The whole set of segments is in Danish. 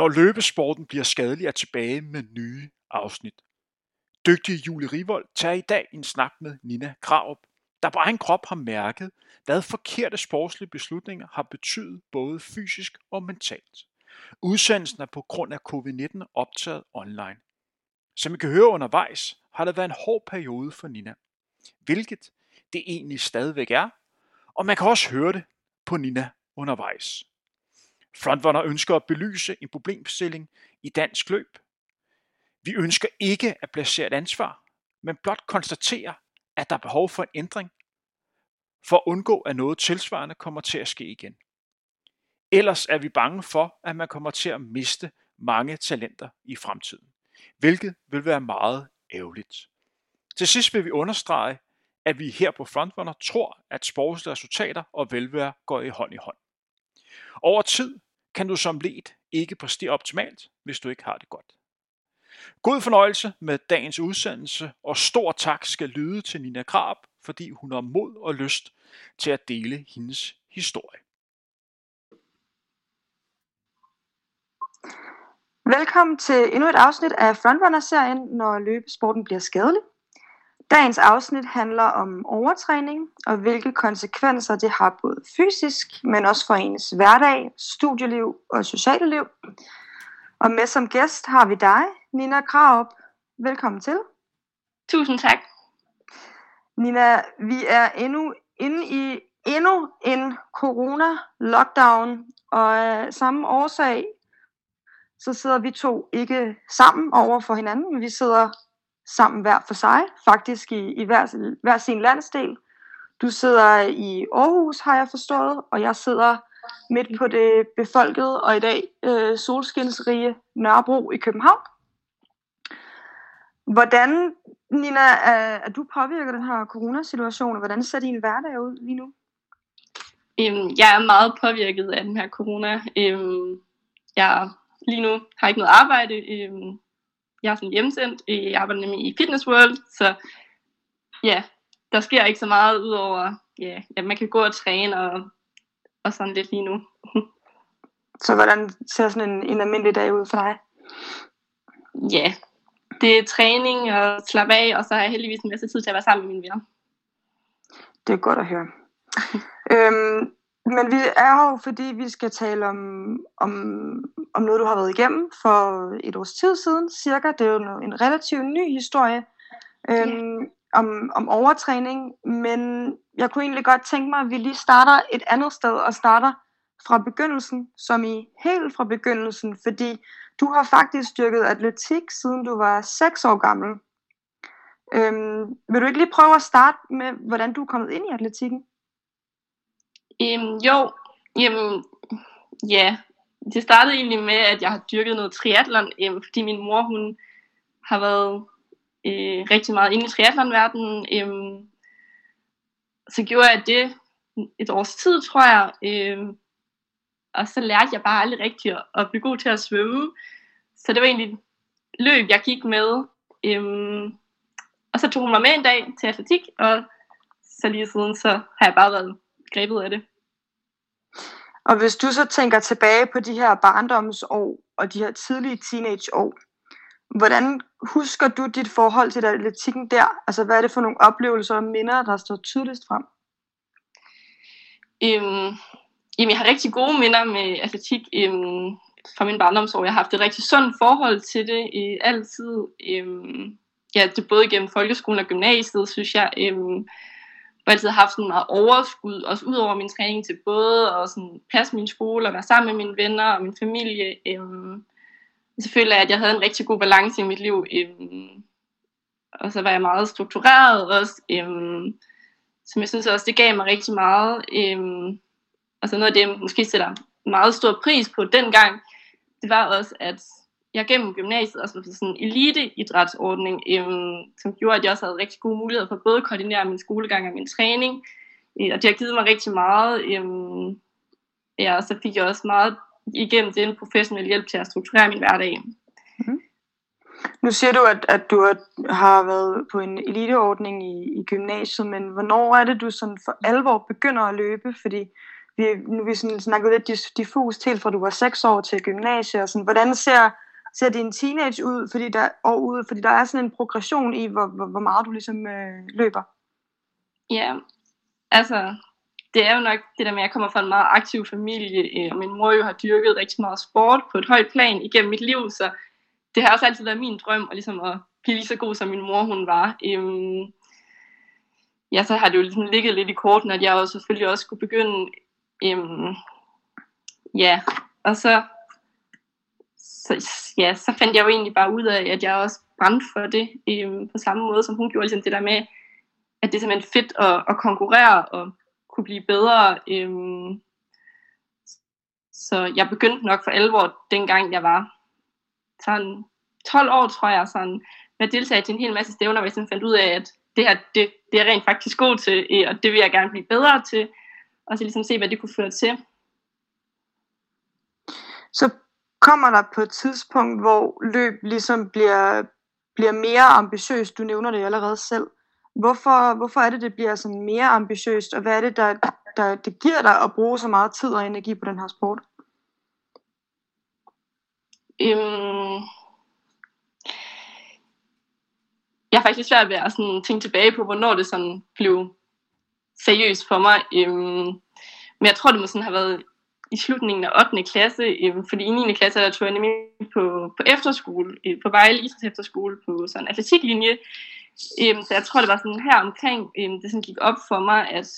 når løbesporten bliver skadelig er tilbage med nye afsnit. Dygtige Julie Rivold tager i dag en snak med Nina Kravup, der på egen krop har mærket, hvad forkerte sportslige beslutninger har betydet både fysisk og mentalt. Udsendelsen er på grund af covid-19 optaget online. Som I kan høre undervejs, har det været en hård periode for Nina. Hvilket det egentlig stadigvæk er, og man kan også høre det på Nina undervejs. Frontrunner ønsker at belyse en problemstilling i dansk løb. Vi ønsker ikke at placere et ansvar, men blot konstatere, at der er behov for en ændring, for at undgå, at noget tilsvarende kommer til at ske igen. Ellers er vi bange for, at man kommer til at miste mange talenter i fremtiden, hvilket vil være meget ærgerligt. Til sidst vil vi understrege, at vi her på Frontrunner tror, at sportslige resultater og velvære går i hånd i hånd. Over tid kan du som led ikke præstere optimalt, hvis du ikke har det godt. God fornøjelse med dagens udsendelse, og stor tak skal lyde til Nina Krab, fordi hun har mod og lyst til at dele hendes historie. Velkommen til endnu et afsnit af Frontrunner-serien, når løbesporten bliver skadelig. Dagens afsnit handler om overtræning og hvilke konsekvenser det har både fysisk, men også for ens hverdag, studieliv og sociale liv. Og med som gæst har vi dig, Nina Kraup. Velkommen til. Tusind tak. Nina, vi er endnu inde i endnu en corona-lockdown, og af samme årsag, så sidder vi to ikke sammen over for hinanden, vi sidder sammen hver for sig, faktisk i, i hver, hver sin landsdel. Du sidder i Aarhus, har jeg forstået, og jeg sidder midt på det befolkede og i dag øh, solskinsrige Nørrebro i København. Hvordan, Nina, er, er du påvirket den her coronasituation, og hvordan ser din hverdag ud lige nu? Um, jeg er meget påvirket af den her corona. Um, jeg lige nu har ikke noget arbejde. Um, jeg er sådan hjemsendt. Jeg arbejder nemlig i Fitness World, så ja, der sker ikke så meget udover, ja, at man kan gå og træne og, og sådan lidt lige nu. så hvordan ser sådan en, en almindelig dag ud for dig? Ja, det er træning og slappe af, og så har jeg heldigvis en masse tid til at være sammen med mine venner. Det er godt at høre. øhm, men vi er jo, fordi vi skal tale om, om, om noget, du har været igennem for et års tid siden, cirka. Det er jo en relativt ny historie øhm, yeah. om, om overtræning, men jeg kunne egentlig godt tænke mig, at vi lige starter et andet sted og starter fra begyndelsen, som i helt fra begyndelsen, fordi du har faktisk styrket atletik, siden du var 6 år gammel. Øhm, vil du ikke lige prøve at starte med, hvordan du er kommet ind i atletikken? Øhm, jo, jamen, ja. Det startede egentlig med, at jeg har dyrket noget triathlon, øhm, fordi min mor, hun har været øh, rigtig meget inde i triathlonverdenen. Øhm, så gjorde jeg det et års tid, tror jeg. Øhm, og så lærte jeg bare aldrig rigtigt at blive god til at svømme. Så det var egentlig løb, jeg gik med. Øhm, og så tog hun mig med en dag til atletik, og så lige siden, så har jeg bare været grebet af det. Og hvis du så tænker tilbage på de her barndomsår og de her tidlige teenageår, hvordan husker du dit forhold til atletikken der? Altså hvad er det for nogle oplevelser og minder, der står tydeligst frem? Øhm, jamen, jeg har rigtig gode minder med atletik øhm, fra min barndomsår. Jeg har haft et rigtig sundt forhold til det øh, altid. Øhm, ja, det både gennem folkeskolen og gymnasiet, synes jeg. Øhm, hvor altid haft sådan meget overskud, også ud over min træning til både at sådan passe min skole og være sammen med mine venner og min familie. Øhm, så føler jeg, at jeg havde en rigtig god balance i mit liv. Øhm, og så var jeg meget struktureret også, øhm, som jeg synes også, det gav mig rigtig meget. Øhm, og så noget af det, jeg måske sætter meget stor pris på dengang, det var også, at jeg gennem gymnasiet også var sådan en eliteidrætsordning, øhm, som gjorde, at jeg også havde rigtig gode muligheder for både at koordinere min skolegang og min træning. Øh, og det har givet mig rigtig meget. Øhm, ja, og så fik jeg også meget igennem det en professionel hjælp til at strukturere min hverdag. Mm-hmm. Nu siger du, at, at du har været på en eliteordning i, i gymnasiet, men hvornår er det, du sådan for alvor begynder at løbe? Fordi vi, nu vi sådan snakket lidt diffust helt fra du var 6 år til gymnasiet. Og sådan, hvordan ser, ser din teenage ud, fordi der, og ud, fordi der er sådan en progression i, hvor, hvor, hvor meget du ligesom øh, løber? Ja, altså det er jo nok det der med, at jeg kommer fra en meget aktiv familie, og min mor jo har dyrket rigtig meget sport på et højt plan igennem mit liv, så det har også altid været min drøm at, ligesom at blive lige så god, som min mor hun var. Øhm, ja, så har det jo ligesom ligget lidt i korten, at jeg også selvfølgelig også skulle begynde. Øhm, ja, og så, så, ja, så fandt jeg jo egentlig bare ud af, at jeg også brændte for det øhm, på samme måde, som hun gjorde, ligesom det der med, at det er simpelthen fedt at, at konkurrere og kunne blive bedre. Øhm, så jeg begyndte nok for alvor, dengang jeg var sådan 12 år, tror jeg, sådan, med at deltage til en hel masse stævner, hvor jeg fandt ud af, at det her, det, det er rent faktisk god til, øh, og det vil jeg gerne blive bedre til, og så ligesom se, hvad det kunne føre til. Så kommer der på et tidspunkt, hvor løb ligesom bliver, bliver mere ambitiøst, du nævner det allerede selv. Hvorfor, hvorfor er det, det bliver sådan mere ambitiøst, og hvad er det, der, der det giver dig at bruge så meget tid og energi på den her sport? Øhm, jeg har faktisk svært ved at sådan, tænke tilbage på, hvornår det sådan blev seriøst for mig. Øhm, men jeg tror, det må sådan have været i slutningen af 8. klasse, øhm, fordi i 9. klasse der tog jeg nemlig på, på efterskole, øh, på Vejle Idræts Efterskole, på sådan en atletiklinje. Øhm, så jeg tror, det var sådan her omkring, øhm, det sådan gik op for mig, at,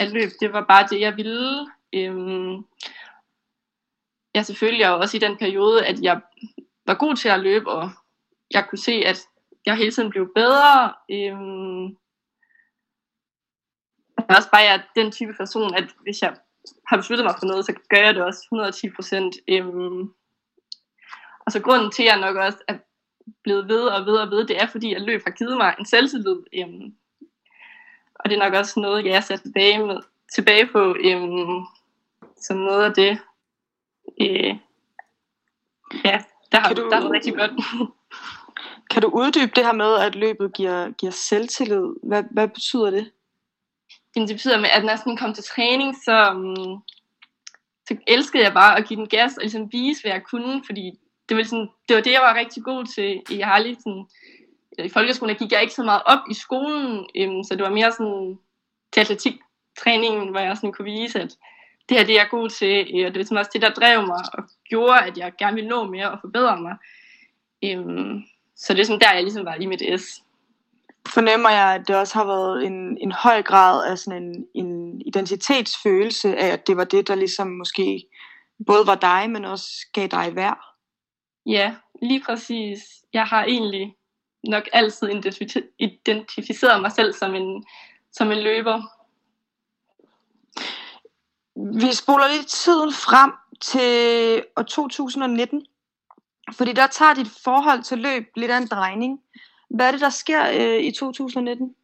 at løb, det var bare det, jeg ville. Øhm, jeg selvfølgelig også i den periode, at jeg var god til at løbe, og jeg kunne se, at jeg hele tiden blev bedre. Øhm, jeg er også bare jeg er den type person, at hvis jeg har besluttet mig for noget, så gør jeg det også 110 procent. Øhm, og så grunden til, at jeg nok også er blevet ved og ved og ved, det er fordi, at løb har givet mig en selvtillid. Øhm, og det er nok også noget, jeg ser tilbage, med, tilbage på øhm, som noget af det. Øh, ja, der har, du, der er rigtig godt. Kan du uddybe det her med, at løbet giver, giver selvtillid? Hvad, hvad betyder det? Jamen, det betyder, at når jeg sådan kom til træning, så, um, så elskede jeg bare at give den gas og ligesom vise, hvad jeg kunne, fordi det var, sådan, det var det, jeg var rigtig god til. Jeg har lige sådan, øh, i folkeskolen gik jeg ikke så meget op i skolen, øhm, så det var mere sådan til atletiktræningen, hvor jeg sådan kunne vise, at det her det er jeg god til, øh, og det var ligesom også det, der drev mig og gjorde, at jeg gerne ville nå mere og forbedre mig. Øhm, så det er sådan der, jeg ligesom var i mit S. Fornemmer jeg, at det også har været en, en høj grad af sådan en, en identitetsfølelse af, at det var det, der ligesom måske både var dig, men også gav dig værd? Ja, lige præcis. Jeg har egentlig nok altid identificeret mig selv som en, som en løber. Vi spoler lidt tiden frem til år 2019. Fordi der tager dit forhold til løb lidt af en drejning. Hvad er det, der sker øh, i 2019?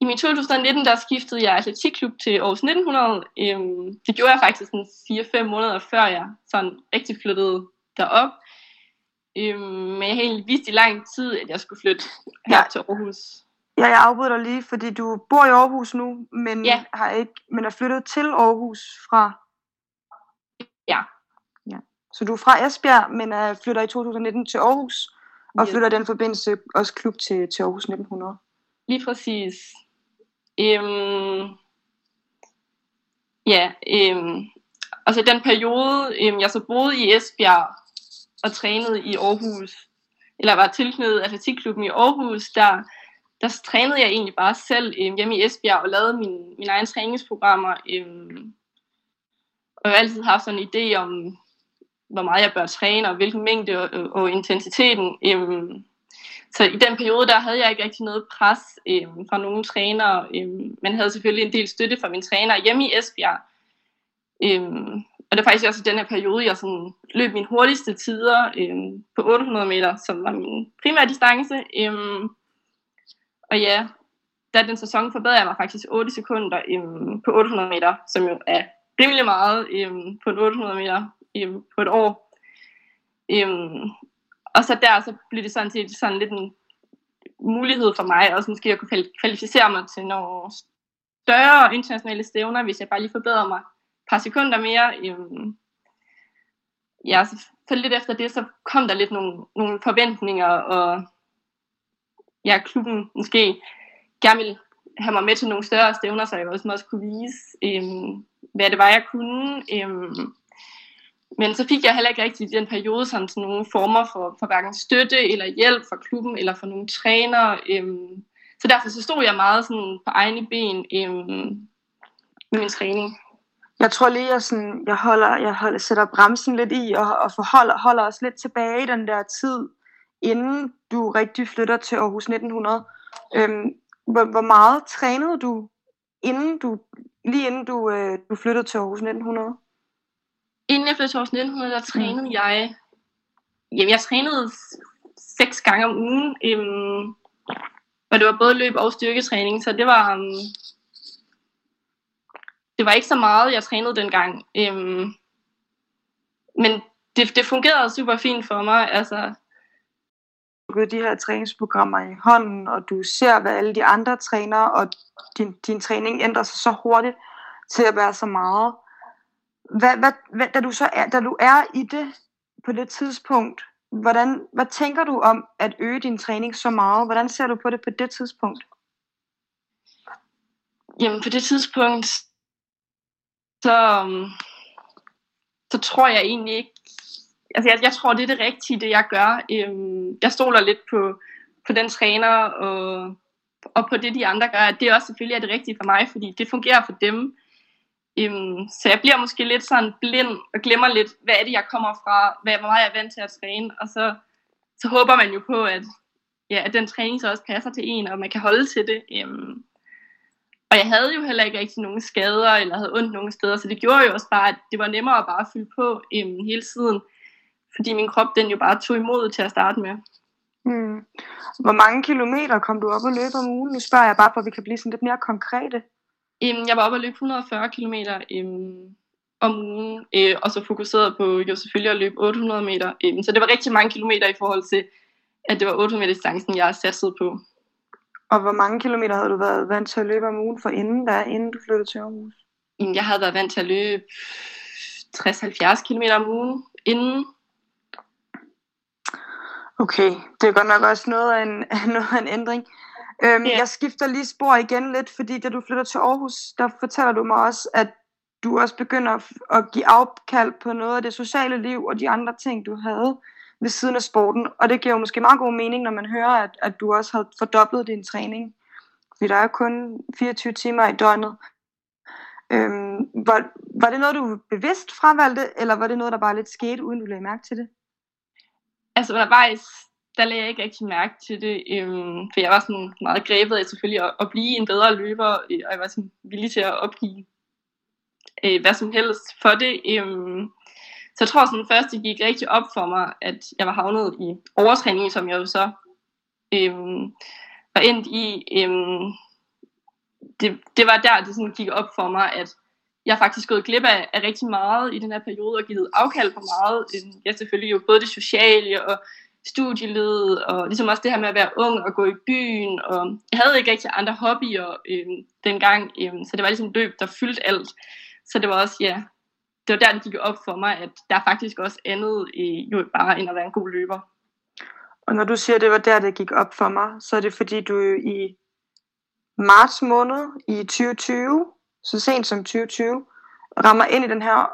I min 2019, der skiftede jeg atletikklub til Aarhus 1900. Øhm, det gjorde jeg faktisk 4-5 måneder før jeg sådan rigtig flyttede derop. Øhm, men jeg har egentlig vidst i lang tid, at jeg skulle flytte her ja. til Aarhus. Ja, jeg afbryder dig lige, fordi du bor i Aarhus nu, men, ja. har ikke, men er flyttet til Aarhus fra... Ja, så du er fra Esbjerg, men er, flytter i 2019 til Aarhus, og yes. flytter den forbindelse også klub til, til Aarhus 1900. Lige præcis. Øhm, ja, øhm, altså den periode, øhm, jeg så boede i Esbjerg og trænede i Aarhus, eller var tilknyttet atletikklubben i Aarhus, der, der trænede jeg egentlig bare selv øhm, hjemme i Esbjerg og lavede mine, mine egne træningsprogrammer. Øhm, og jeg har altid haft sådan en idé om, hvor meget jeg bør træne, og hvilken mængde og, og intensiteten. Øhm, så i den periode, der havde jeg ikke rigtig noget pres øhm, fra nogen trænere, øhm, men havde selvfølgelig en del støtte fra min træner hjemme i Esbjerg. Øhm, og det er faktisk også i den her periode, jeg sådan løb mine hurtigste tider øhm, på 800 meter, som var min primære distance. Øhm, og ja, da den sæson forbedrede jeg mig faktisk 8 sekunder øhm, på 800 meter, som jo er rimelig meget øhm, på en 800 meter øhm, på et år. Øhm, og så der så blev det sådan set sådan lidt en mulighed for mig også måske at kunne kvalificere mig til nogle større internationale stævner, hvis jeg bare lige forbedrer mig par sekunder mere. Øhm, ja, så, så lidt efter det, så kom der lidt nogle, nogle forventninger, og ja, klubben måske gerne ville have mig med til nogle større stævner, så jeg også, også kunne vise, øhm, hvad det var, jeg kunne. Øhm, men så fik jeg heller ikke rigtig i den periode sådan, sådan nogle former for, for hverken støtte eller hjælp fra klubben eller fra nogle trænere. Øhm, så derfor så stod jeg meget sådan på egne ben øhm, med min træning. Jeg tror lige, jeg, sådan, jeg, holder, jeg holder, sætter bremsen lidt i og, og forholder, holder os lidt tilbage i den der tid, inden du rigtig flytter til Aarhus 1900. Øhm, hvor, hvor meget trænede du, inden du lige inden du, øh, du flyttede til Aarhus 1900? Inden jeg flyttede til Aarhus 1900, der trænede mm. jeg... Jamen, jeg trænede seks gange om ugen. Øhm, og det var både løb og styrketræning, så det var... Um, det var ikke så meget, jeg trænede dengang. Øhm, men det, det fungerede super fint for mig. Altså, de her træningsprogrammer i hånden, og du ser, hvad alle de andre træner, og din, din træning ændrer sig så hurtigt til at være så meget. Hvad, hvad, hvad, da, du så er, da du er i det på det tidspunkt, hvordan, hvad tænker du om at øge din træning så meget? Hvordan ser du på det på det tidspunkt? Jamen på det tidspunkt, så, så tror jeg egentlig ikke, altså jeg, jeg tror det er det rigtige, det jeg gør. Øhm, jeg stoler lidt på, på den træner og, og på det de andre gør, at det også selvfølgelig er det rigtige for mig, fordi det fungerer for dem. Øhm, så jeg bliver måske lidt sådan blind og glemmer lidt, hvad er det, jeg kommer fra, hvad, hvor meget jeg er vant til at træne, og så, så håber man jo på, at, ja, at den træning så også passer til en, og man kan holde til det. Øhm, og jeg havde jo heller ikke rigtig nogen skader, eller havde ondt nogen steder, så det gjorde jo også bare, at det var nemmere at bare fylde på øhm, hele tiden, fordi min krop den jo bare tog imod til at starte med. Hmm. Hvor mange kilometer kom du op og løbe om ugen? Nu spørger jeg bare, for vi kan blive sådan lidt mere konkrete. Øhm, jeg var oppe og løbe 140 km øhm, om ugen, øh, og så fokuseret på jo selvfølgelig at løbe 800 meter. Øhm, så det var rigtig mange kilometer i forhold til, at det var 800 meter distancen, jeg satsede på. Og hvor mange kilometer havde du været vant til at løbe om ugen for inden, der, inden du flyttede til Aarhus? Jamen, jeg havde været vant til at løbe 60-70 km om ugen inden. Okay, det er godt nok også noget af en, noget af en ændring. Øhm, yeah. Jeg skifter lige spor igen lidt, fordi da du flytter til Aarhus, der fortæller du mig også, at du også begynder at give afkald på noget af det sociale liv og de andre ting, du havde ved siden af sporten. Og det giver jo måske meget god mening, når man hører, at, at du også har fordoblet din træning. Fordi der er kun 24 timer i døgnet. Øhm, var, var det noget, du bevidst fravalgte, eller var det noget, der bare lidt skete, uden du lagde mærke til det? Altså undervejs, der lagde jeg ikke rigtig mærke til det, øhm, for jeg var sådan meget grebet af selvfølgelig at, at blive en bedre løber, øh, og jeg var sådan villig til at opgive øh, hvad som helst for det. Øhm, så jeg tror sådan først, det gik rigtig op for mig, at jeg var havnet i overtræning, som jeg jo så øhm, var endt i. Øhm, det, det var der, det sådan gik op for mig, at jeg faktisk gået glip af, af rigtig meget i den her periode, og givet afkald på meget. Jeg selvfølgelig jo både det sociale og studielivet, og ligesom også det her med at være ung og gå i byen, og jeg havde ikke rigtig andre hobbyer øhm, dengang, øhm, så det var ligesom løb, der fyldte alt. Så det var også, ja, det var der, det gik op for mig, at der er faktisk også andet i, jo bare end at være en god løber. Og når du siger, at det var der, det gik op for mig, så er det fordi, du i marts måned i 2020, så sent som 2020, rammer ind i den her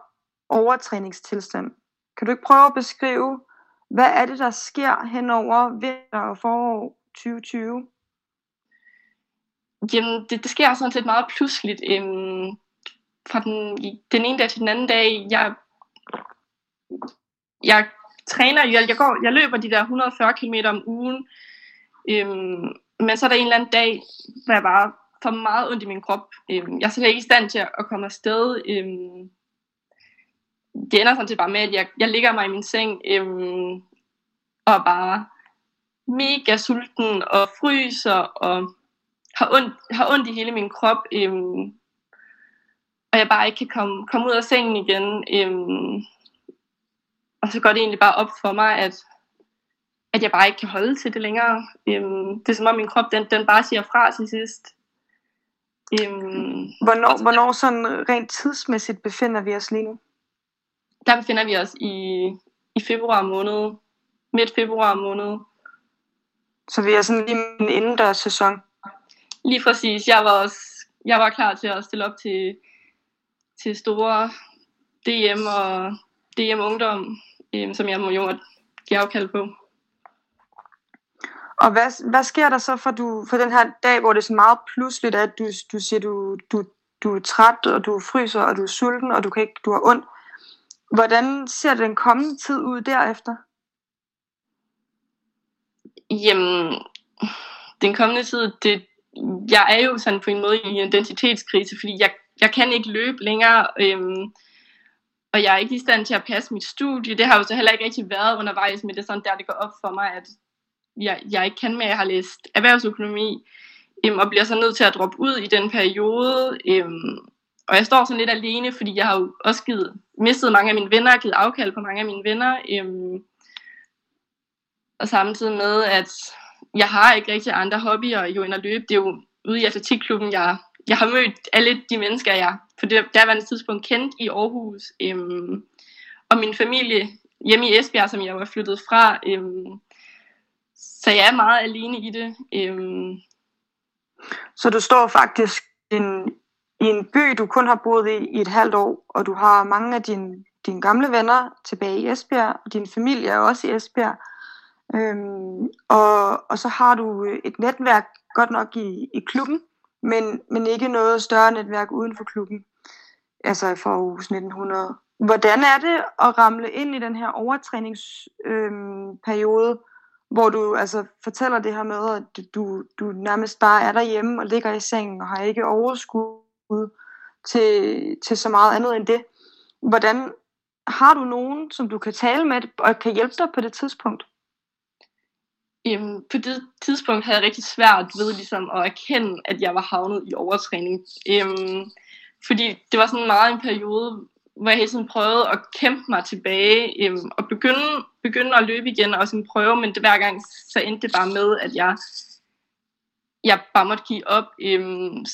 overtræningstilstand. Kan du ikke prøve at beskrive, hvad er det, der sker henover vinter og forår 2020? Jamen, det, det sker sådan set meget pludseligt. Øhm, fra den, den ene dag til den anden dag, jeg, jeg træner, jeg, jeg, går, jeg løber de der 140 km om ugen, øhm, men så er der en eller anden dag, hvor jeg bare får meget ondt i min krop. Øhm, jeg er slet ikke i stand til at komme afsted. Øhm, det ender sådan set bare med, at jeg, jeg ligger mig i min seng øhm, og bare mega sulten og fryser og har ondt, har ondt i hele min krop. Øhm, og jeg bare ikke kan komme, komme ud af sengen igen. Øhm, og så går det egentlig bare op for mig, at, at jeg bare ikke kan holde til det længere. Øhm, det er som om min krop, den, den bare siger fra til sidst. Øhm, Hvornår, hvornår sådan rent tidsmæssigt befinder vi os lige nu? Der befinder vi os i, i februar måned, midt februar måned. Så vi er sådan lige en indendørs sæson. Lige præcis, jeg var også jeg var klar til at stille op til, til store DM og DM Ungdom, øhm, som jeg må jo give afkald på. Og hvad, hvad sker der så for, du, for den her dag, hvor det er så meget pludseligt, at du, du siger, du, du, du er træt, og du fryser, og du er sulten, og du, kan ikke, du har ondt. Hvordan ser den kommende tid ud derefter? Jamen, den kommende tid, det, jeg er jo sådan på en måde i en identitetskrise, fordi jeg, jeg kan ikke løbe længere, øhm, og jeg er ikke i stand til at passe mit studie. Det har jo så heller ikke rigtig været undervejs, men det er sådan der, det går op for mig, at jeg, jeg ikke kan med, jeg har læst erhvervsøkonomi, øhm, og bliver så nødt til at droppe ud i den periode. Øhm, og jeg står sådan lidt alene, fordi jeg har jo også givet, mistet mange af mine venner, og givet afkald på mange af mine venner. Øhm, og samtidig med, at jeg har ikke rigtig andre hobbyer jo end at løbe. Det er jo ude i atletikklubben, jeg, jeg har mødt alle de mennesker, jeg på det derværende tidspunkt kendt i Aarhus. Øhm, og min familie hjemme i Esbjerg, som jeg var flyttet fra. Øhm, så jeg er meget alene i det. Øhm. Så du står faktisk en, i en by, du kun har boet i i et halvt år, og du har mange af dine, dine gamle venner tilbage i Esbjerg, og din familie er også i Esbjerg. Øhm, og, og så har du øh, et netværk, godt nok i, i klubben, men, men ikke noget større netværk uden for klubben, altså for Aarhus 1900. Hvordan er det at ramle ind i den her overtræningsperiode, øhm, hvor du altså fortæller det her med, at du, du nærmest bare er derhjemme og ligger i sengen og har ikke overskud til, til så meget andet end det. Hvordan har du nogen, som du kan tale med og kan hjælpe dig på det tidspunkt? Jamen, på det tidspunkt havde jeg rigtig svært ved ligesom at erkende, at jeg var havnet i overtræning. Øhm, fordi det var sådan meget en periode, hvor jeg hele tiden prøvede at kæmpe mig tilbage øhm, og begynde, begynde at løbe igen og sådan prøve, men det, hver gang så endte det bare med, at jeg, jeg bare måtte give op. Øhm,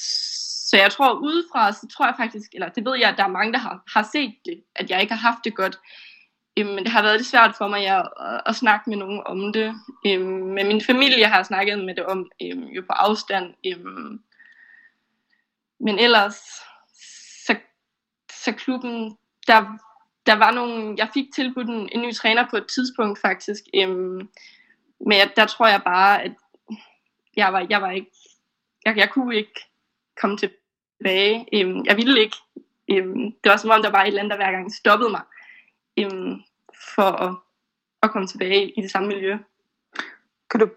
så jeg tror udefra, så tror jeg faktisk, eller det ved jeg, at der er mange, der har, har set det, at jeg ikke har haft det godt. Øhm, men det har været lidt svært for mig at, at, at snakke med nogen om det. Øhm, med min familie har snakket med det om, øhm, jo på afstand. Øhm, men ellers, så, så klubben, der, der var nogle, jeg fik tilbudt en, en ny træner på et tidspunkt faktisk, øhm, men jeg, der tror jeg bare, at jeg var, jeg var ikke, jeg, jeg kunne ikke komme til tilbage. Øhm, jeg ville ikke. Øhm, det var som om, der var et eller andet, der hver gang stoppede mig øhm, for at, at komme tilbage i det samme miljø. Kan du,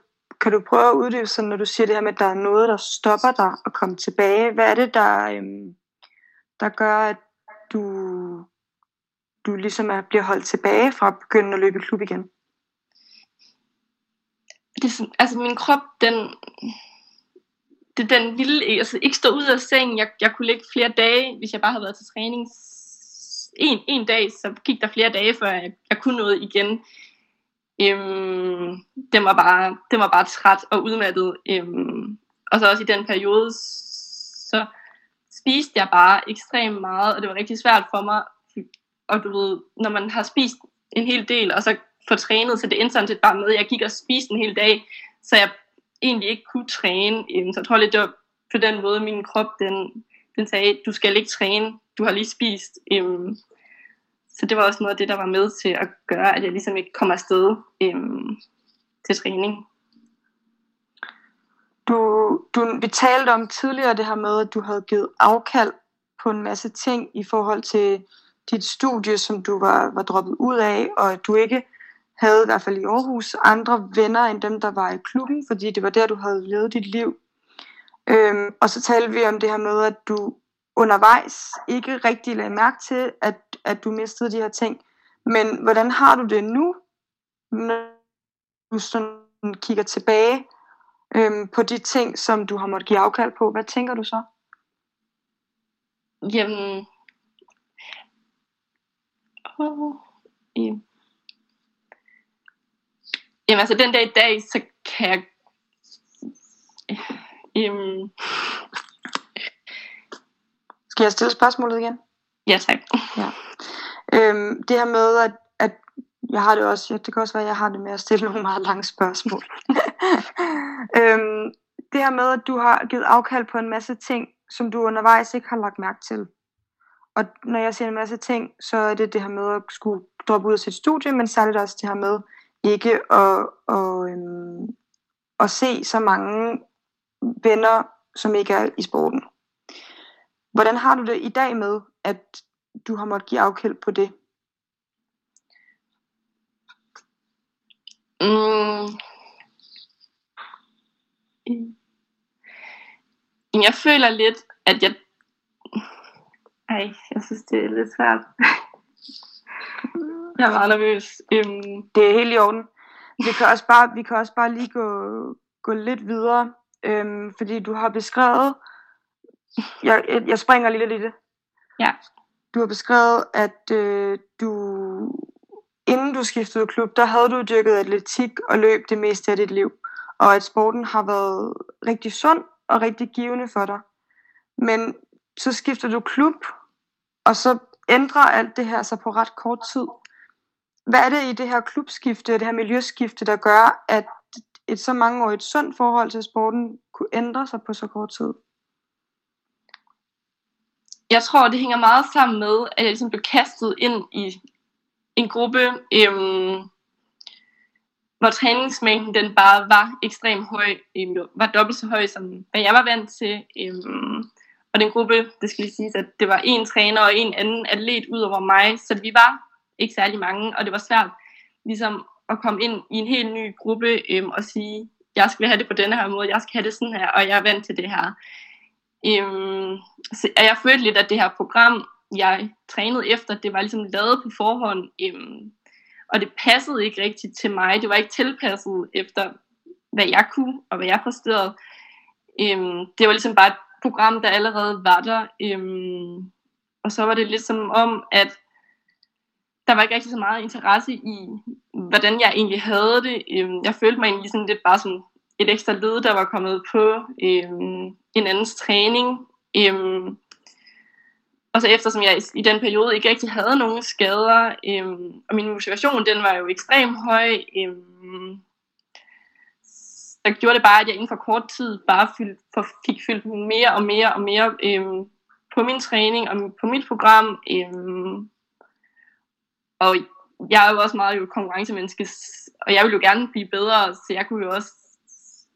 kan du prøve at uddybe sådan, når du siger det her med, at der er noget, der stopper dig at komme tilbage? Hvad er det, der, øhm, der gør, at du, du ligesom er, bliver holdt tilbage fra at begynde at løbe i klub igen? Det, altså min krop, den, det, den lille, altså, ikke stå ud af sengen. Jeg, jeg kunne ligge flere dage, hvis jeg bare havde været til træning en, en dag, så gik der flere dage, før jeg, jeg kunne noget igen. Øhm, den, var bare, den var bare træt og udmattet. Øhm, og så også i den periode, så spiste jeg bare ekstremt meget, og det var rigtig svært for mig. Og du ved, når man har spist en hel del, og så får trænet, så det endte sådan set bare med, at jeg gik og spiste en hel dag, så jeg egentlig ikke kunne træne. Øhm, så jeg tror lidt, det var på den måde, min krop, den, den sagde, du skal ikke træne, du har lige spist. Øhm, så det var også noget af det, der var med til at gøre, at jeg ligesom ikke kom afsted øhm, til træning. Du, du, vi talte om tidligere det her med, at du havde givet afkald på en masse ting i forhold til dit studie, som du var, var droppet ud af, og at du ikke havde, i hvert fald i Aarhus, andre venner end dem, der var i klubben, fordi det var der, du havde levet dit liv. Øhm, og så talte vi om det her med, at du undervejs ikke rigtig lagde mærke til, at, at du mistede de her ting. Men hvordan har du det nu, når du sådan kigger tilbage øhm, på de ting, som du har måttet give afkald på? Hvad tænker du så? Jamen, oh, yeah. Jamen altså den dag i dag, så kan jeg... Øhm, Skal jeg stille spørgsmålet igen? Ja, tak. Ja. Øhm, det her med, at, at jeg har det også, det kan også være, at jeg har det med at stille nogle meget lange spørgsmål. øhm, det her med, at du har givet afkald på en masse ting, som du undervejs ikke har lagt mærke til. Og når jeg siger en masse ting, så er det det her med at skulle droppe ud af sit studie, men særligt også det her med ikke at, at, øhm, at se så mange venner, som ikke er i sporten. Hvordan har du det i dag med, at du har måttet give afkald på det? Mm. Jeg føler lidt, at jeg... Ej, jeg synes, det er lidt svært. jeg er meget nervøs. Um... Det er helt i orden. Vi kan også bare, vi kan også bare lige gå, gå lidt videre, øhm, fordi du har beskrevet, jeg, jeg springer lige lidt i det. Ja. Du har beskrevet, at øh, du, inden du skiftede klub, der havde du dyrket atletik og løb det meste af dit liv, og at sporten har været rigtig sund og rigtig givende for dig. Men så skifter du klub, og så ændrer alt det her sig på ret kort tid. Hvad er det i det her klubskifte, det her miljøskifte, der gør, at et så mange år et sundt forhold til sporten kunne ændre sig på så kort tid? Jeg tror, det hænger meget sammen med, at jeg ligesom blev kastet ind i en gruppe, øhm, hvor træningsmængden den bare var ekstremt høj, øhm, var dobbelt så høj, som hvad jeg var vant til. Øhm, og den gruppe, det skal lige siges, at det var en træner og en anden atlet ud over mig, så vi var ikke særlig mange, og det var svært ligesom at komme ind i en helt ny gruppe øhm, og sige, jeg skal have det på denne her måde, jeg skal have det sådan her, og jeg er vant til det her. Øhm, så jeg følte lidt, at det her program, jeg trænede efter, det var ligesom lavet på forhånd, øhm, og det passede ikke rigtigt til mig. Det var ikke tilpasset efter, hvad jeg kunne, og hvad jeg præsterede. Øhm, det var ligesom bare et program, der allerede var der. Øhm, og så var det lidt som om, at der var ikke rigtig så meget interesse i, hvordan jeg egentlig havde det. Øhm, jeg følte mig egentlig sådan lidt bare som et ekstra led, der var kommet på øhm, en andens træning. Øhm, og så eftersom jeg i den periode ikke rigtig havde nogen skader, øhm, og min motivation den var jo ekstremt høj, øhm, så gjorde det bare, at jeg inden for kort tid bare fyld, for, fik fyldt mere og mere og mere øhm, på min træning og på mit program. Øhm, og jeg er jo også meget jo konkurrencemenneske, og jeg vil jo gerne blive bedre, så jeg kunne jo også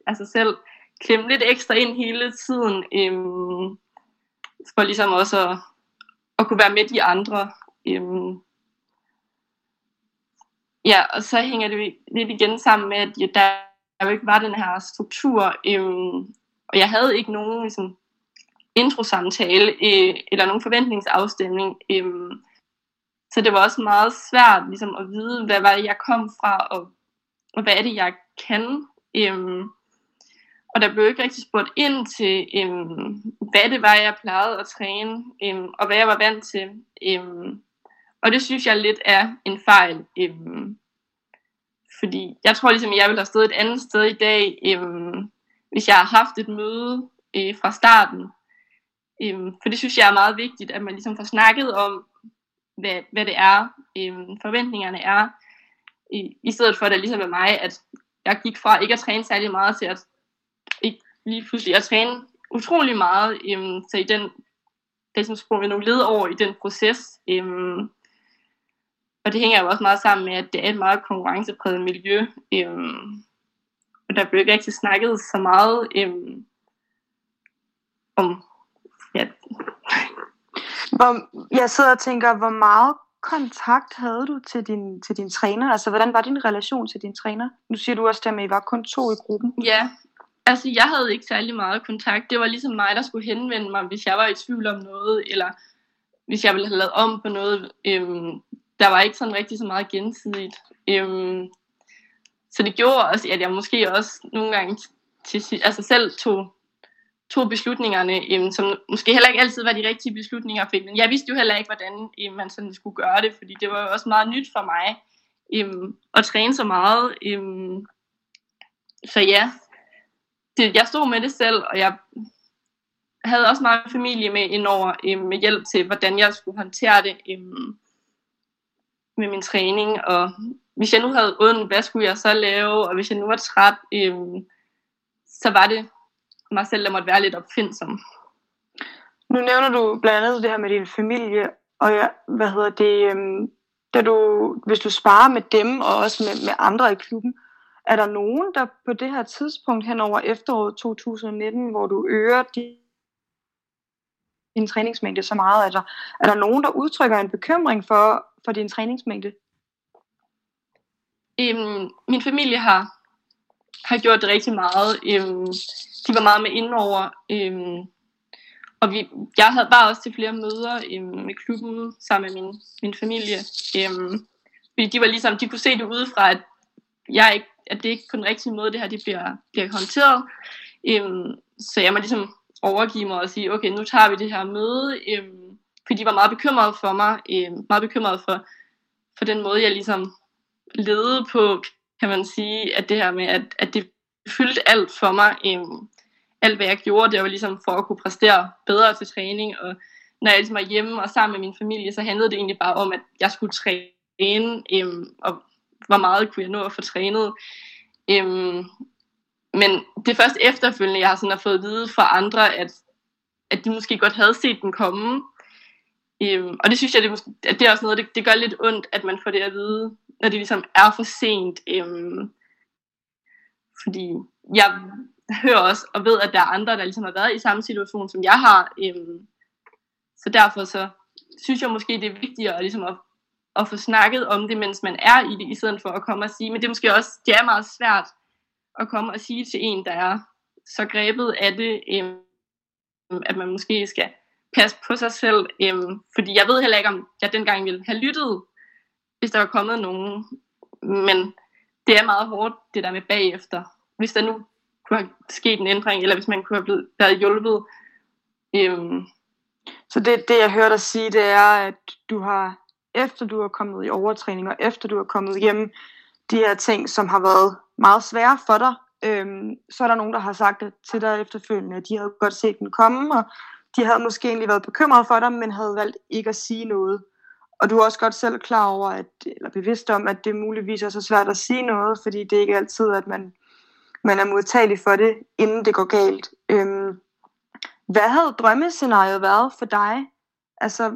altså selv klemme lidt ekstra ind hele tiden, øhm, for ligesom også at, at kunne være med de andre. Øhm, ja, og så hænger det lidt igen sammen med, at ja, der jo ikke var den her struktur, øhm, og jeg havde ikke nogen ligesom, introsamtale øh, eller nogen forventningsafstemning. Øhm, så det var også meget svært ligesom, at vide, hvad var det, jeg kom fra, og, og hvad er det, jeg kan. Øhm, og der blev ikke rigtig spurgt ind til, øhm, hvad det var, jeg plejede at træne, øhm, og hvad jeg var vant til. Øhm, og det synes jeg lidt er en fejl. Øhm, fordi jeg tror ligesom, jeg ville have stået et andet sted i dag, øhm, hvis jeg har haft et møde øh, fra starten. Øhm, for det synes jeg er meget vigtigt, at man ligesom får snakket om, hvad, hvad det er, øh, forventningerne er, i, i stedet for at det ligesom med mig, at jeg gik fra ikke at træne særlig meget til at ikke lige pludselig at træne utrolig meget, øh, så i den, det som sprunget nogle led over i den proces, øh, og det hænger jo også meget sammen med, at det er et meget konkurrencepræget miljø, øh, og der blev ikke rigtig snakket så meget øh, om, ja. Hvor, jeg sidder og tænker, hvor meget kontakt havde du til din, til din træner? Altså, hvordan var din relation til din træner? Nu siger du også, at I var kun to i gruppen. Ja, altså jeg havde ikke særlig meget kontakt. Det var ligesom mig, der skulle henvende mig, hvis jeg var i tvivl om noget, eller hvis jeg ville have lavet om på noget. Øhm, der var ikke sådan rigtig så meget gensidigt. Øhm, så det gjorde også, at jeg måske også nogle gange til, altså selv tog, tog beslutningerne, øhm, som måske heller ikke altid var de rigtige beslutninger. Men jeg vidste jo heller ikke, hvordan øhm, man sådan skulle gøre det, fordi det var jo også meget nyt for mig øhm, at træne så meget. Øhm, så ja, det, jeg stod med det selv, og jeg havde også meget familie med indover, øh, med hjælp til, hvordan jeg skulle håndtere det øh, med min træning, og hvis jeg nu havde ondt, hvad skulle jeg så lave, og hvis jeg nu var træt, øh, så var det mig selv, der måtte være lidt opfindsom. Nu nævner du blandt andet det her med din familie, og ja, hvad hedder det, øhm, da du, hvis du sparer med dem, og også med, med andre i klubben, er der nogen, der på det her tidspunkt hen over efteråret 2019, hvor du øger din, din træningsmængde så meget, er der, er der nogen, der udtrykker en bekymring for, for din træningsmængde? Øhm, min familie har, har gjort rigtig meget. Øhm, de var meget med indover. Øhm, og vi, jeg havde bare også til flere møder øhm, med klubben sammen med min, min familie. Øhm, fordi de var ligesom, de kunne se det udefra, at, jeg ikke, at det ikke på den rigtige måde, det her det bliver, bliver håndteret. Øhm, så jeg må ligesom overgive mig og sige, okay, nu tager vi det her møde. Øhm, fordi de var meget bekymrede for mig, øhm, meget bekymrede for, for den måde, jeg ligesom levede på, kan man sige, at det her med, at, at det fyldte alt for mig. Øhm, alt hvad jeg gjorde, det var ligesom for at kunne præstere bedre til træning, og når jeg ligesom var hjemme og sammen med min familie, så handlede det egentlig bare om, at jeg skulle træne, øhm, og hvor meget kunne jeg nå at få trænet. Øhm, men det er først efterfølgende, jeg har sådan fået at vide fra andre, at, at de måske godt havde set den komme. Øhm, og det synes jeg, det, at det er også noget, det, det gør lidt ondt, at man får det at vide, når det ligesom er for sent. Øhm, fordi jeg hører også og ved, at der er andre, der ligesom har været i samme situation, som jeg har. Øhm, så derfor så synes jeg måske, det er vigtigere ligesom at, at få snakket om det, mens man er i det, i stedet for at komme og sige, men det er måske også, det er meget svært at komme og sige til en, der er så grebet af det, øhm, at man måske skal passe på sig selv, øhm, fordi jeg ved heller ikke, om jeg dengang ville have lyttet, hvis der var kommet nogen, men det er meget hårdt, det der med bagefter. Hvis der nu kunne have sket en ændring, eller hvis man kunne have blevet, været hjulpet. Øhm. Så det, det jeg hører dig sige, det er, at du har, efter du er kommet i overtræning, og efter du er kommet hjem, de her ting, som har været meget svære for dig, øhm, så er der nogen, der har sagt det til dig efterfølgende, at de havde godt set den komme, og de havde måske egentlig været bekymrede for dig, men havde valgt ikke at sige noget. Og du er også godt selv klar over, at, eller bevidst om, at det muligvis er så svært at sige noget, fordi det er ikke altid, at man man er modtagelig for det, inden det går galt. Øhm, hvad havde drømmescenariet været for dig? Altså,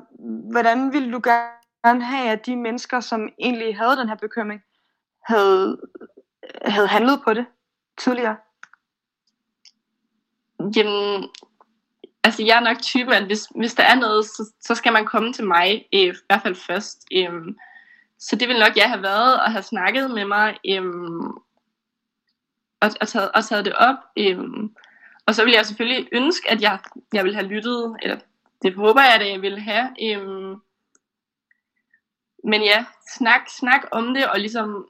hvordan ville du gerne have, at de mennesker, som egentlig havde den her bekymring, havde, havde handlet på det tidligere? Jamen, altså jeg er nok typen, at hvis, hvis der er noget, så, så skal man komme til mig, øh, i hvert fald først. Øh, så det vil nok jeg have været og have snakket med mig, øh, og, og, taget, og taget det op. Øh, og så vil jeg selvfølgelig ønske, at jeg, jeg vil have lyttet, eller det håber jeg, at jeg vil have. Øh, men ja, snak, snak om det, og ligesom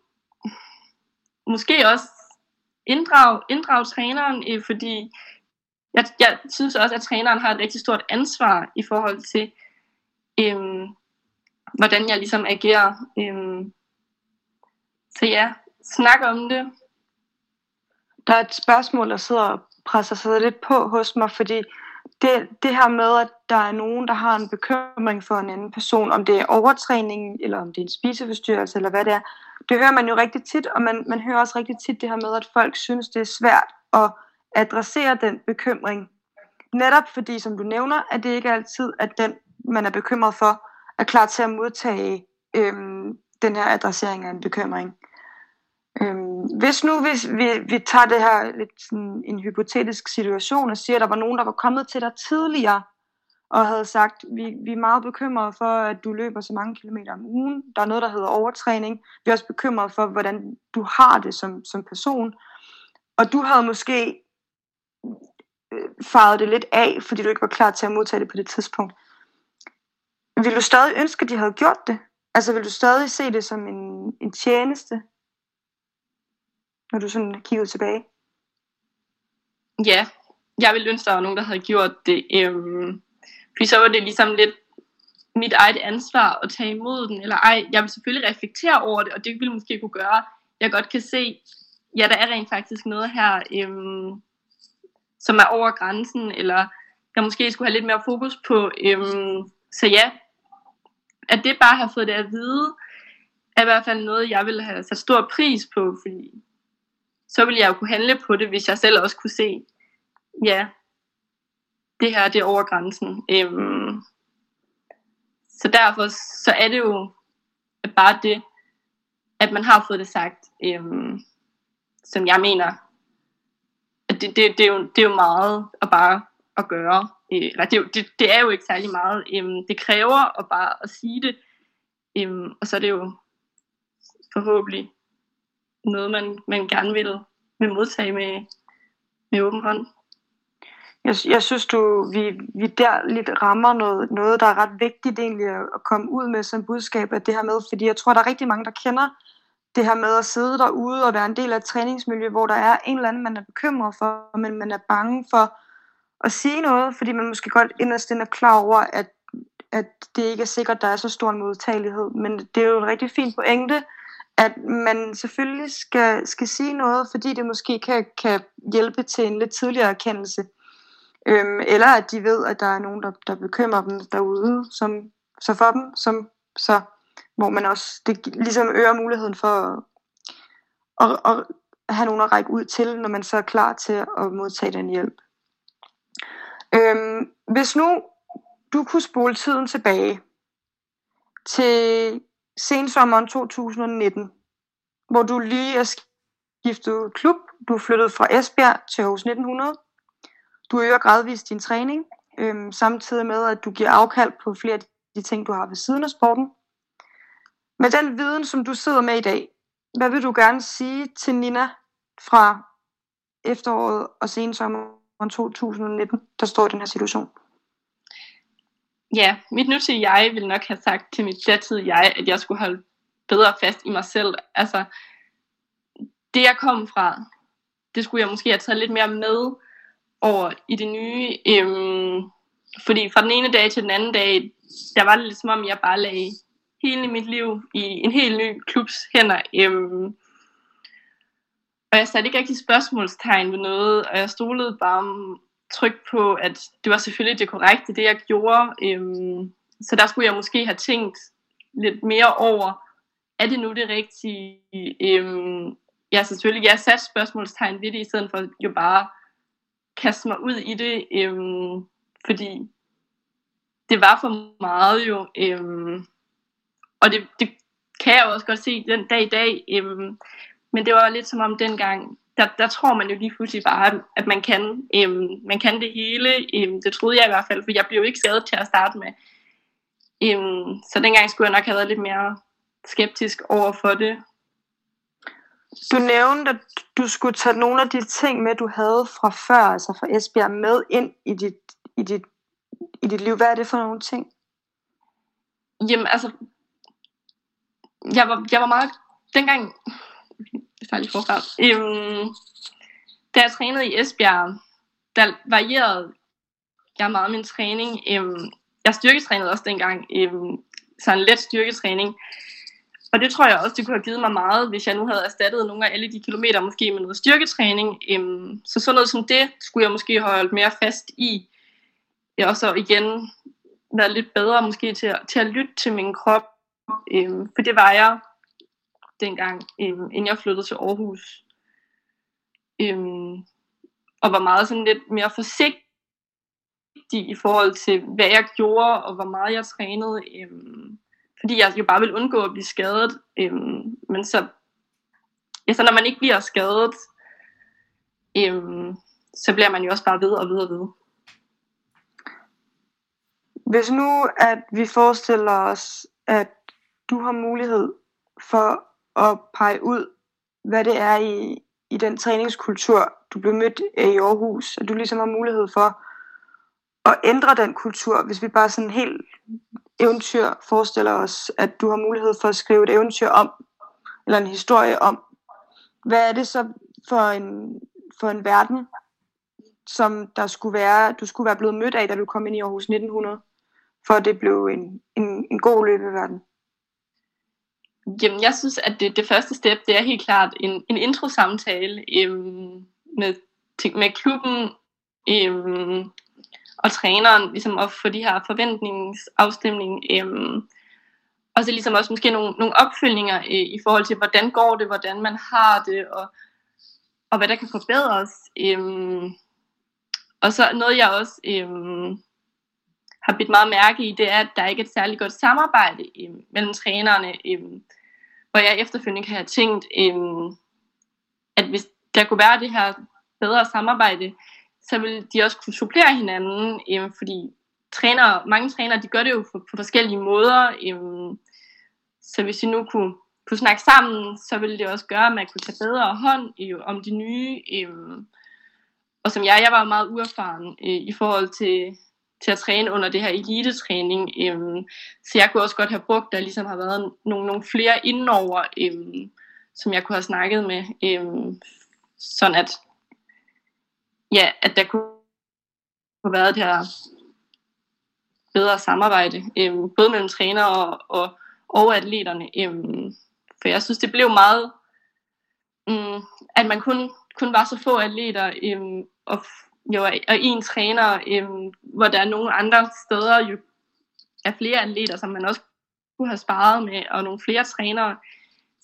måske også inddrag, inddrag træneren, øh, fordi jeg, jeg synes også, at træneren har et rigtig stort ansvar i forhold til, øhm, hvordan jeg ligesom agerer. Øhm, så ja, snak om det, der er et spørgsmål, der sidder og presser sig lidt på hos mig, fordi det, det her med, at der er nogen, der har en bekymring for en anden person, om det er overtræning, eller om det er en spiseforstyrrelse, eller hvad det er, det hører man jo rigtig tit, og man, man hører også rigtig tit det her med, at folk synes, det er svært at adressere den bekymring. Netop fordi, som du nævner, at det ikke er altid, at den, man er bekymret for, er klar til at modtage øhm, den her adressering af en bekymring. Øhm, hvis nu hvis vi, vi tager det her lidt sådan en hypotetisk situation og siger, at der var nogen, der var kommet til dig tidligere og havde sagt, vi, vi er meget bekymrede for, at du løber så mange kilometer om ugen. Der er noget, der hedder overtræning. Vi er også bekymrede for, hvordan du har det som, som person. Og du havde måske Øh, farvede det lidt af, fordi du ikke var klar til at modtage det på det tidspunkt. Vil du stadig ønske, at de havde gjort det? Altså vil du stadig se det som en, en tjeneste? når du sådan kigger tilbage? Ja, jeg ville ønske, der var nogen, der havde gjort det. Øhm, fordi så var det ligesom lidt mit eget ansvar at tage imod den, eller ej. Jeg vil selvfølgelig reflektere over det, og det ville måske kunne gøre, jeg godt kan se, ja, der er rent faktisk noget her, øhm, som er over grænsen, eller jeg måske skulle have lidt mere fokus på. Øhm, så ja, at det bare har fået det at vide, er i hvert fald noget, jeg ville have sat stor pris på, fordi så ville jeg jo kunne handle på det, hvis jeg selv også kunne se, ja, det her det er over grænsen. Øhm, så derfor så er det jo bare det, at man har fået det sagt, øhm, som jeg mener, det, det, det, er jo, det er jo meget at bare at gøre. Øh, eller det, det, det er jo ikke særlig meget. Øhm, det kræver at bare at sige det, øhm, og så er det jo forhåbentlig noget, man, man gerne vil, vil modtage med, med åben hånd. Jeg, jeg synes, du, vi, vi der lidt rammer noget, noget, der er ret vigtigt egentlig at komme ud med som budskab af det her med, fordi jeg tror, der er rigtig mange, der kender det her med at sidde derude og være en del af et træningsmiljø, hvor der er en eller anden, man er bekymret for, men man er bange for at sige noget, fordi man måske godt inderst er klar over, at, at det ikke er sikkert, at der er så stor en modtagelighed. Men det er jo en rigtig fin pointe, at man selvfølgelig skal, skal sige noget, fordi det måske kan, kan hjælpe til en lidt tidligere erkendelse. Øhm, eller at de ved, at der er nogen, der, der bekymrer dem derude, som, så for dem, som, så, hvor man også det ligesom øger muligheden for at, at, at have nogen at række ud til, når man så er klar til at modtage den hjælp. Øhm, hvis nu du kunne spole tiden tilbage til sensommeren 2019, hvor du lige er skiftet klub, du er flyttet fra Esbjerg til Aarhus 1900, du øger gradvist din træning, øhm, samtidig med, at du giver afkald på flere af de ting, du har ved siden af sporten. Med den viden, som du sidder med i dag, hvad vil du gerne sige til Nina fra efteråret og sensommeren 2019, der står i den her situation? Ja, mit nutidige jeg vil nok have sagt til mit datidige jeg, at jeg skulle holde bedre fast i mig selv. Altså, det jeg kom fra, det skulle jeg måske have taget lidt mere med over i det nye. Øhm, fordi fra den ene dag til den anden dag, der var det lidt som om, jeg bare lagde hele mit liv i en helt ny klubs hænder. Øhm, og jeg satte ikke rigtig spørgsmålstegn ved noget, og jeg stolede bare tryk på, at det var selvfølgelig det korrekte, det jeg gjorde. Øhm, så der skulle jeg måske have tænkt lidt mere over, er det nu det rigtige? Øhm, ja, selvfølgelig, jeg satte spørgsmålstegn ved det, i stedet for jo bare kaste mig ud i det, øhm, fordi det var for meget jo, øhm, og det, det kan jeg også godt se den dag i dag, øhm, men det var lidt som om dengang, der, der tror man jo lige pludselig bare, at man kan, øhm, man kan det hele, øhm, det troede jeg i hvert fald, for jeg blev jo ikke skadet til at starte med, øhm, så dengang skulle jeg nok have været lidt mere skeptisk over for det, du nævnte, at du skulle tage nogle af de ting med, du havde fra før, altså fra Esbjerg, med ind i dit, i dit, i dit liv. Hvad er det for nogle ting? Jamen, altså, jeg var, jeg var meget, dengang, jeg tager lige forfra, øhm, da jeg trænede i Esbjerg, der varierede jeg meget min træning. Øhm, jeg styrketrænede også dengang, øhm, så en let styrketræning. Og det tror jeg også, det kunne have givet mig meget, hvis jeg nu havde erstattet nogle af alle de kilometer måske med noget styrketræning. Øhm, så sådan noget som det skulle jeg måske have holdt mere fast i. Jeg også så igen været lidt bedre måske til, at, til at lytte til min krop. Øhm, for det var jeg dengang, øhm, inden jeg flyttede til Aarhus. Øhm, og var meget sådan lidt mere forsigtig i forhold til, hvad jeg gjorde, og hvor meget jeg trænede. Øhm, fordi jeg jo bare ville undgå at blive skadet. Øhm, men så, ja, så når man ikke bliver skadet, øhm, så bliver man jo også bare ved og ved og ved. Hvis nu, at vi forestiller os, at du har mulighed for at pege ud, hvad det er i, i den træningskultur, du blev mødt af i Aarhus, at du ligesom har mulighed for at ændre den kultur, hvis vi bare sådan helt eventyr forestiller os, at du har mulighed for at skrive et eventyr om, eller en historie om, hvad er det så for en, for en verden, som der skulle være, du skulle være blevet mødt af, da du kom ind i Aarhus 1900, for at det blev en, en, en god løbeverden? Jamen, jeg synes, at det, det første step, det er helt klart en, en intro-samtale øhm, med, med klubben, øhm, og træneren ligesom at få de her forventningsafstemning. Øhm, og så ligesom også måske nogle, nogle opfølgninger øh, i forhold til, hvordan går det, hvordan man har det, og, og hvad der kan forbedres. Øhm, og så noget, jeg også øhm, har bidt meget mærke i, det er, at der ikke er et særligt godt samarbejde øhm, mellem trænerne, øhm, hvor jeg efterfølgende kan have tænkt, øhm, at hvis der kunne være det her bedre samarbejde, så vil de også kunne supplere hinanden, øhm, fordi træner, mange trænere, de gør det jo på, på forskellige måder, øhm, så hvis de nu kunne, kunne snakke sammen, så ville det også gøre, at man kunne tage bedre hånd øhm, om de nye, øhm, og som jeg, jeg var meget uerfaren øh, i forhold til, til at træne under det her elitetræning. Øhm, så jeg kunne også godt have brugt, der ligesom har været nogle, nogle flere indenover, øhm, som jeg kunne have snakket med, øhm, sådan at, ja, at der kunne have været det her bedre samarbejde, øhm, både mellem træner og, og, og atleterne. Øhm, for jeg synes, det blev meget, øhm, at man kun, kun var så få atleter, øhm, og, jo, og en træner, øhm, hvor der er nogle andre steder jo er flere atleter, som man også kunne have sparet med, og nogle flere trænere.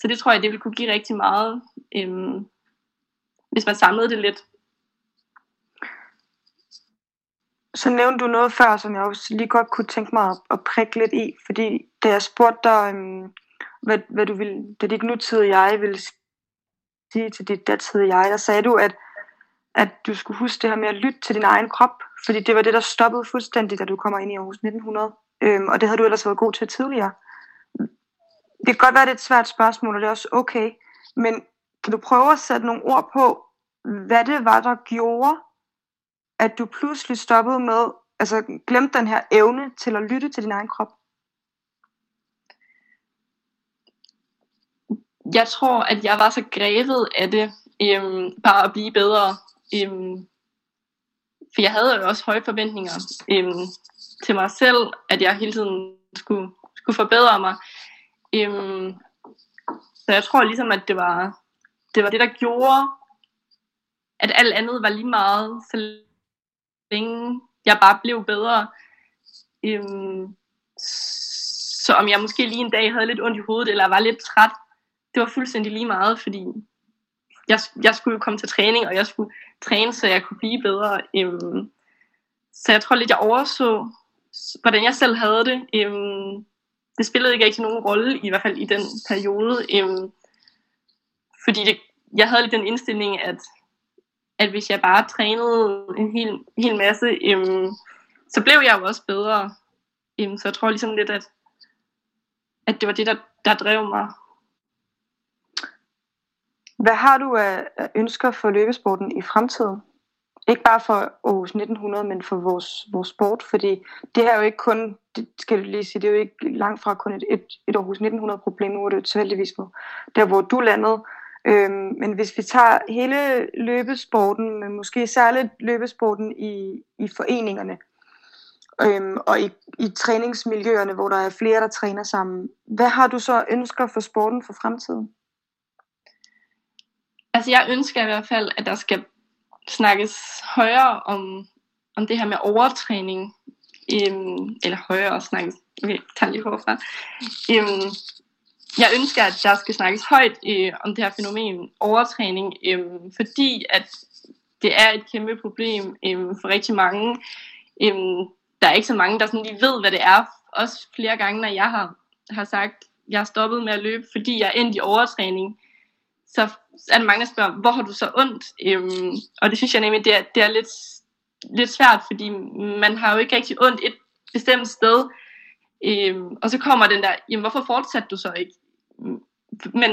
Så det tror jeg, det ville kunne give rigtig meget, øhm, hvis man samlede det lidt. Så nævnte du noget før, som jeg også lige godt kunne tænke mig at, at prikke lidt i, fordi da jeg spurgte dig, øhm, hvad, hvad du ville, da dit nutidige jeg ville sige til dit datidige jeg, der sagde du, at, at du skulle huske det her med at lytte til din egen krop, fordi det var det, der stoppede fuldstændig, da du kommer ind i Aarhus 1900, øhm, og det havde du ellers været god til tidligere. Det kan godt være, det er et svært spørgsmål, og det er også okay, men kan du prøve at sætte nogle ord på, hvad det var, der gjorde, at du pludselig stoppede med, altså glemte den her evne til at lytte til din egen krop? Jeg tror, at jeg var så grebet af det, øhm, bare at blive bedre. Øhm, for jeg havde jo også høje forventninger øhm, til mig selv, at jeg hele tiden skulle, skulle forbedre mig. Øhm, så jeg tror ligesom, at det var det, var det der gjorde, at alt andet var lige meget, så længe jeg bare blev bedre. Øhm, så om jeg måske lige en dag havde lidt ondt i hovedet, eller var lidt træt, det var fuldstændig lige meget, fordi jeg, jeg skulle jo komme til træning, og jeg skulle træne, så jeg kunne blive bedre. Øhm, så jeg tror lidt, jeg overså, hvordan jeg selv havde det. Øhm, det spillede ikke rigtig nogen rolle, i hvert fald i den periode. Øhm, fordi det, jeg havde lidt den indstilling, at at hvis jeg bare trænede en hel, hel masse, øhm, så blev jeg jo også bedre. Øhm, så jeg tror ligesom lidt, at, at det var det, der, der drev mig. Hvad har du af ønsker for løbesporten i fremtiden? Ikke bare for Aarhus 1900, men for vores, vores sport, fordi det her er jo ikke kun, det skal du lige sige, det er jo ikke langt fra kun et, et, et Aarhus 1900 problem, nu er det jo tilfældigvis der, hvor du landede, Øhm, men hvis vi tager hele løbesporten, men måske særligt løbesporten i, i foreningerne, øhm, og i, i træningsmiljøerne, hvor der er flere, der træner sammen, hvad har du så ønsker for sporten for fremtiden? Altså jeg ønsker i hvert fald, at der skal snakkes højere om, om det her med overtræning, øhm, eller højere snakkes, okay, tag lige forfra, øhm, jeg ønsker, at der skal snakkes højt øh, om det her fænomen overtræning, øh, fordi at det er et kæmpe problem øh, for rigtig mange. Øh, der er ikke så mange, der sådan lige ved, hvad det er. Også flere gange, når jeg har, har sagt, jeg har stoppet med at løbe, fordi jeg er endt i overtræning, så er der mange, der spørger, hvor har du så ondt? Øhm, og det synes jeg nemlig, det er, det er lidt, lidt svært, fordi man har jo ikke rigtig ondt et bestemt sted. Øhm, og så kommer den der, jamen hvorfor fortsatte du så ikke? men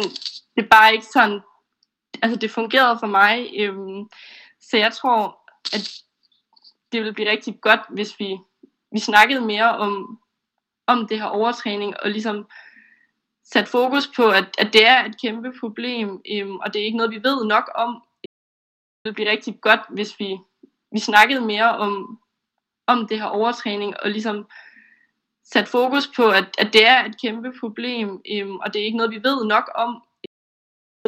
det er bare ikke sådan, altså det fungerede for mig, øhm, så jeg tror, at det ville blive rigtig godt, hvis vi, vi snakkede mere om, om det her overtræning, og ligesom sat fokus på, at, at det er et kæmpe problem, øhm, og det er ikke noget, vi ved nok om. Det ville blive rigtig godt, hvis vi, vi snakkede mere om, om det her overtræning, og ligesom sat fokus på, at, at det er et kæmpe problem, øhm, og det er ikke noget, vi ved nok om.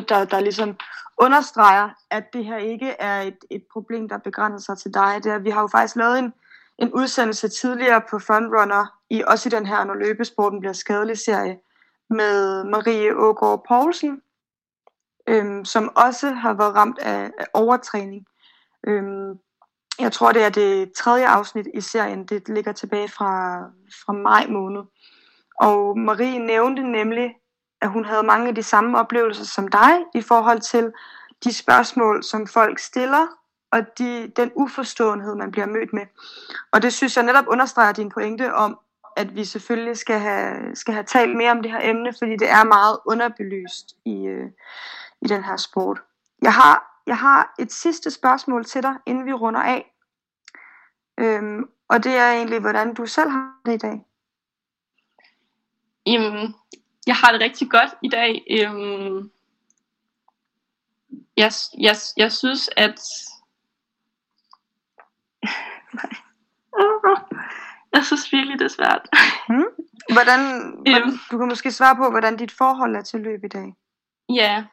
Der, der ligesom understreger, at det her ikke er et, et problem, der begrænser sig til dig. Det er, vi har jo faktisk lavet en, en udsendelse tidligere på Frontrunner, i, også i den her Når løbesporten bliver skadelig serie, med Marie Ågaard Poulsen, øhm, som også har været ramt af, af overtræning. Øhm, jeg tror, det er det tredje afsnit i serien. Det ligger tilbage fra, fra maj måned. Og Marie nævnte nemlig, at hun havde mange af de samme oplevelser som dig i forhold til de spørgsmål, som folk stiller, og de, den uforståenhed, man bliver mødt med. Og det synes jeg netop understreger din pointe om, at vi selvfølgelig skal have, skal have talt mere om det her emne, fordi det er meget underbelyst i, øh, i den her sport. Jeg har, jeg har et sidste spørgsmål til dig, inden vi runder af. Øhm, og det er egentlig, hvordan du selv har det i dag. Jamen, jeg har det rigtig godt i dag. Øhm, jeg, jeg, jeg synes, at... Nej. Jeg synes virkelig, det er svært. Hmm? Hvordan, hvordan, du kan måske svare på, hvordan dit forhold er til løb i dag. Ja.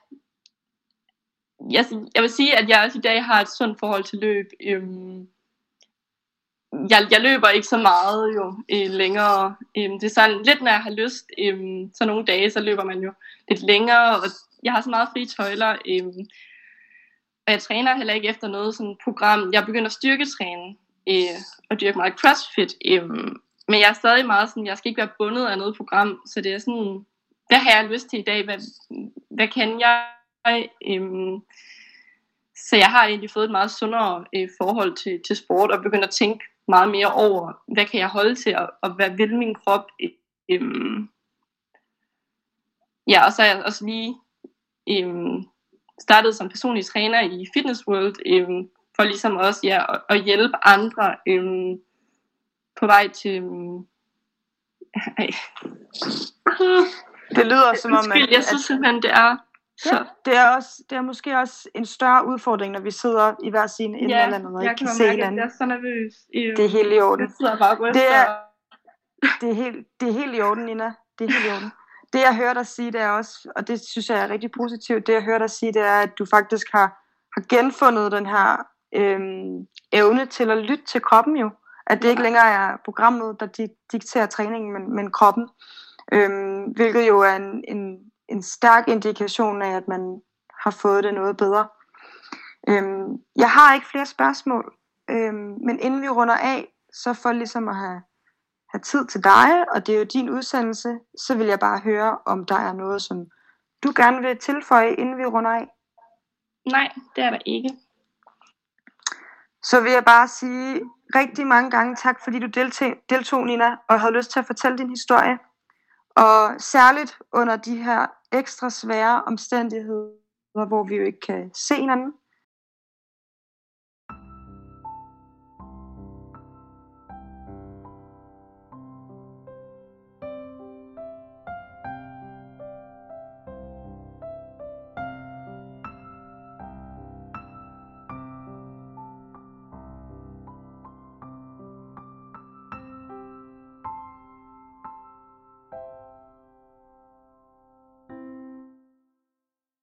Jeg, jeg vil sige, at jeg også i dag har et sundt forhold til løb. Øhm, jeg, jeg løber ikke så meget jo øh, længere. Øhm, det er sådan lidt, når jeg har lyst. Øhm, så nogle dage, så løber man jo lidt længere. Og jeg har så meget fri tøjler. Øhm, og jeg træner heller ikke efter noget sådan program. Jeg begynder at styrketræne øh, og dyrke meget crossfit. Øh, men jeg er stadig meget sådan, jeg skal ikke være bundet af noget program. Så det er sådan, hvad har jeg lyst til i dag? Hvad, hvad kan jeg? Øh, så jeg har egentlig fået et meget sundere øh, forhold til, til sport, og begyndt at tænke meget mere over, hvad kan jeg holde til, og, og hvad vil min krop? Øhm, ja, og så er jeg også lige øhm, startet som personlig træner i Fitness World, øhm, for ligesom også ja, at, at hjælpe andre øhm, på vej til... Øhm, det lyder som om, at... Jeg synes simpelthen, det er så. Ja, det er, også, det er måske også en større udfordring, når vi sidder i hver sin ende ja, eller andet, og ikke kan, kan se hinanden. jeg er så nervøs. Det er helt i orden. Jeg sidder bare det er, det, er helt, det er helt i orden, Nina. Det er helt i orden. Det jeg hører dig sige, det er også, og det synes jeg er rigtig positivt, det jeg hører dig sige, det er, at du faktisk har, har genfundet den her øhm, evne til at lytte til kroppen jo. At det ikke længere er programmet, der dikterer træningen, men, men kroppen. Øhm, hvilket jo er en, en, en stærk indikation af, at man har fået det noget bedre. Øhm, jeg har ikke flere spørgsmål, øhm, men inden vi runder af, så for ligesom at have, have tid til dig, og det er jo din udsendelse, så vil jeg bare høre, om der er noget, som du gerne vil tilføje, inden vi runder af. Nej, det er der ikke. Så vil jeg bare sige rigtig mange gange tak, fordi du deltog, deltog Nina, og havde lyst til at fortælle din historie. Og særligt under de her ekstra svære omstændigheder, hvor vi jo ikke kan se hinanden.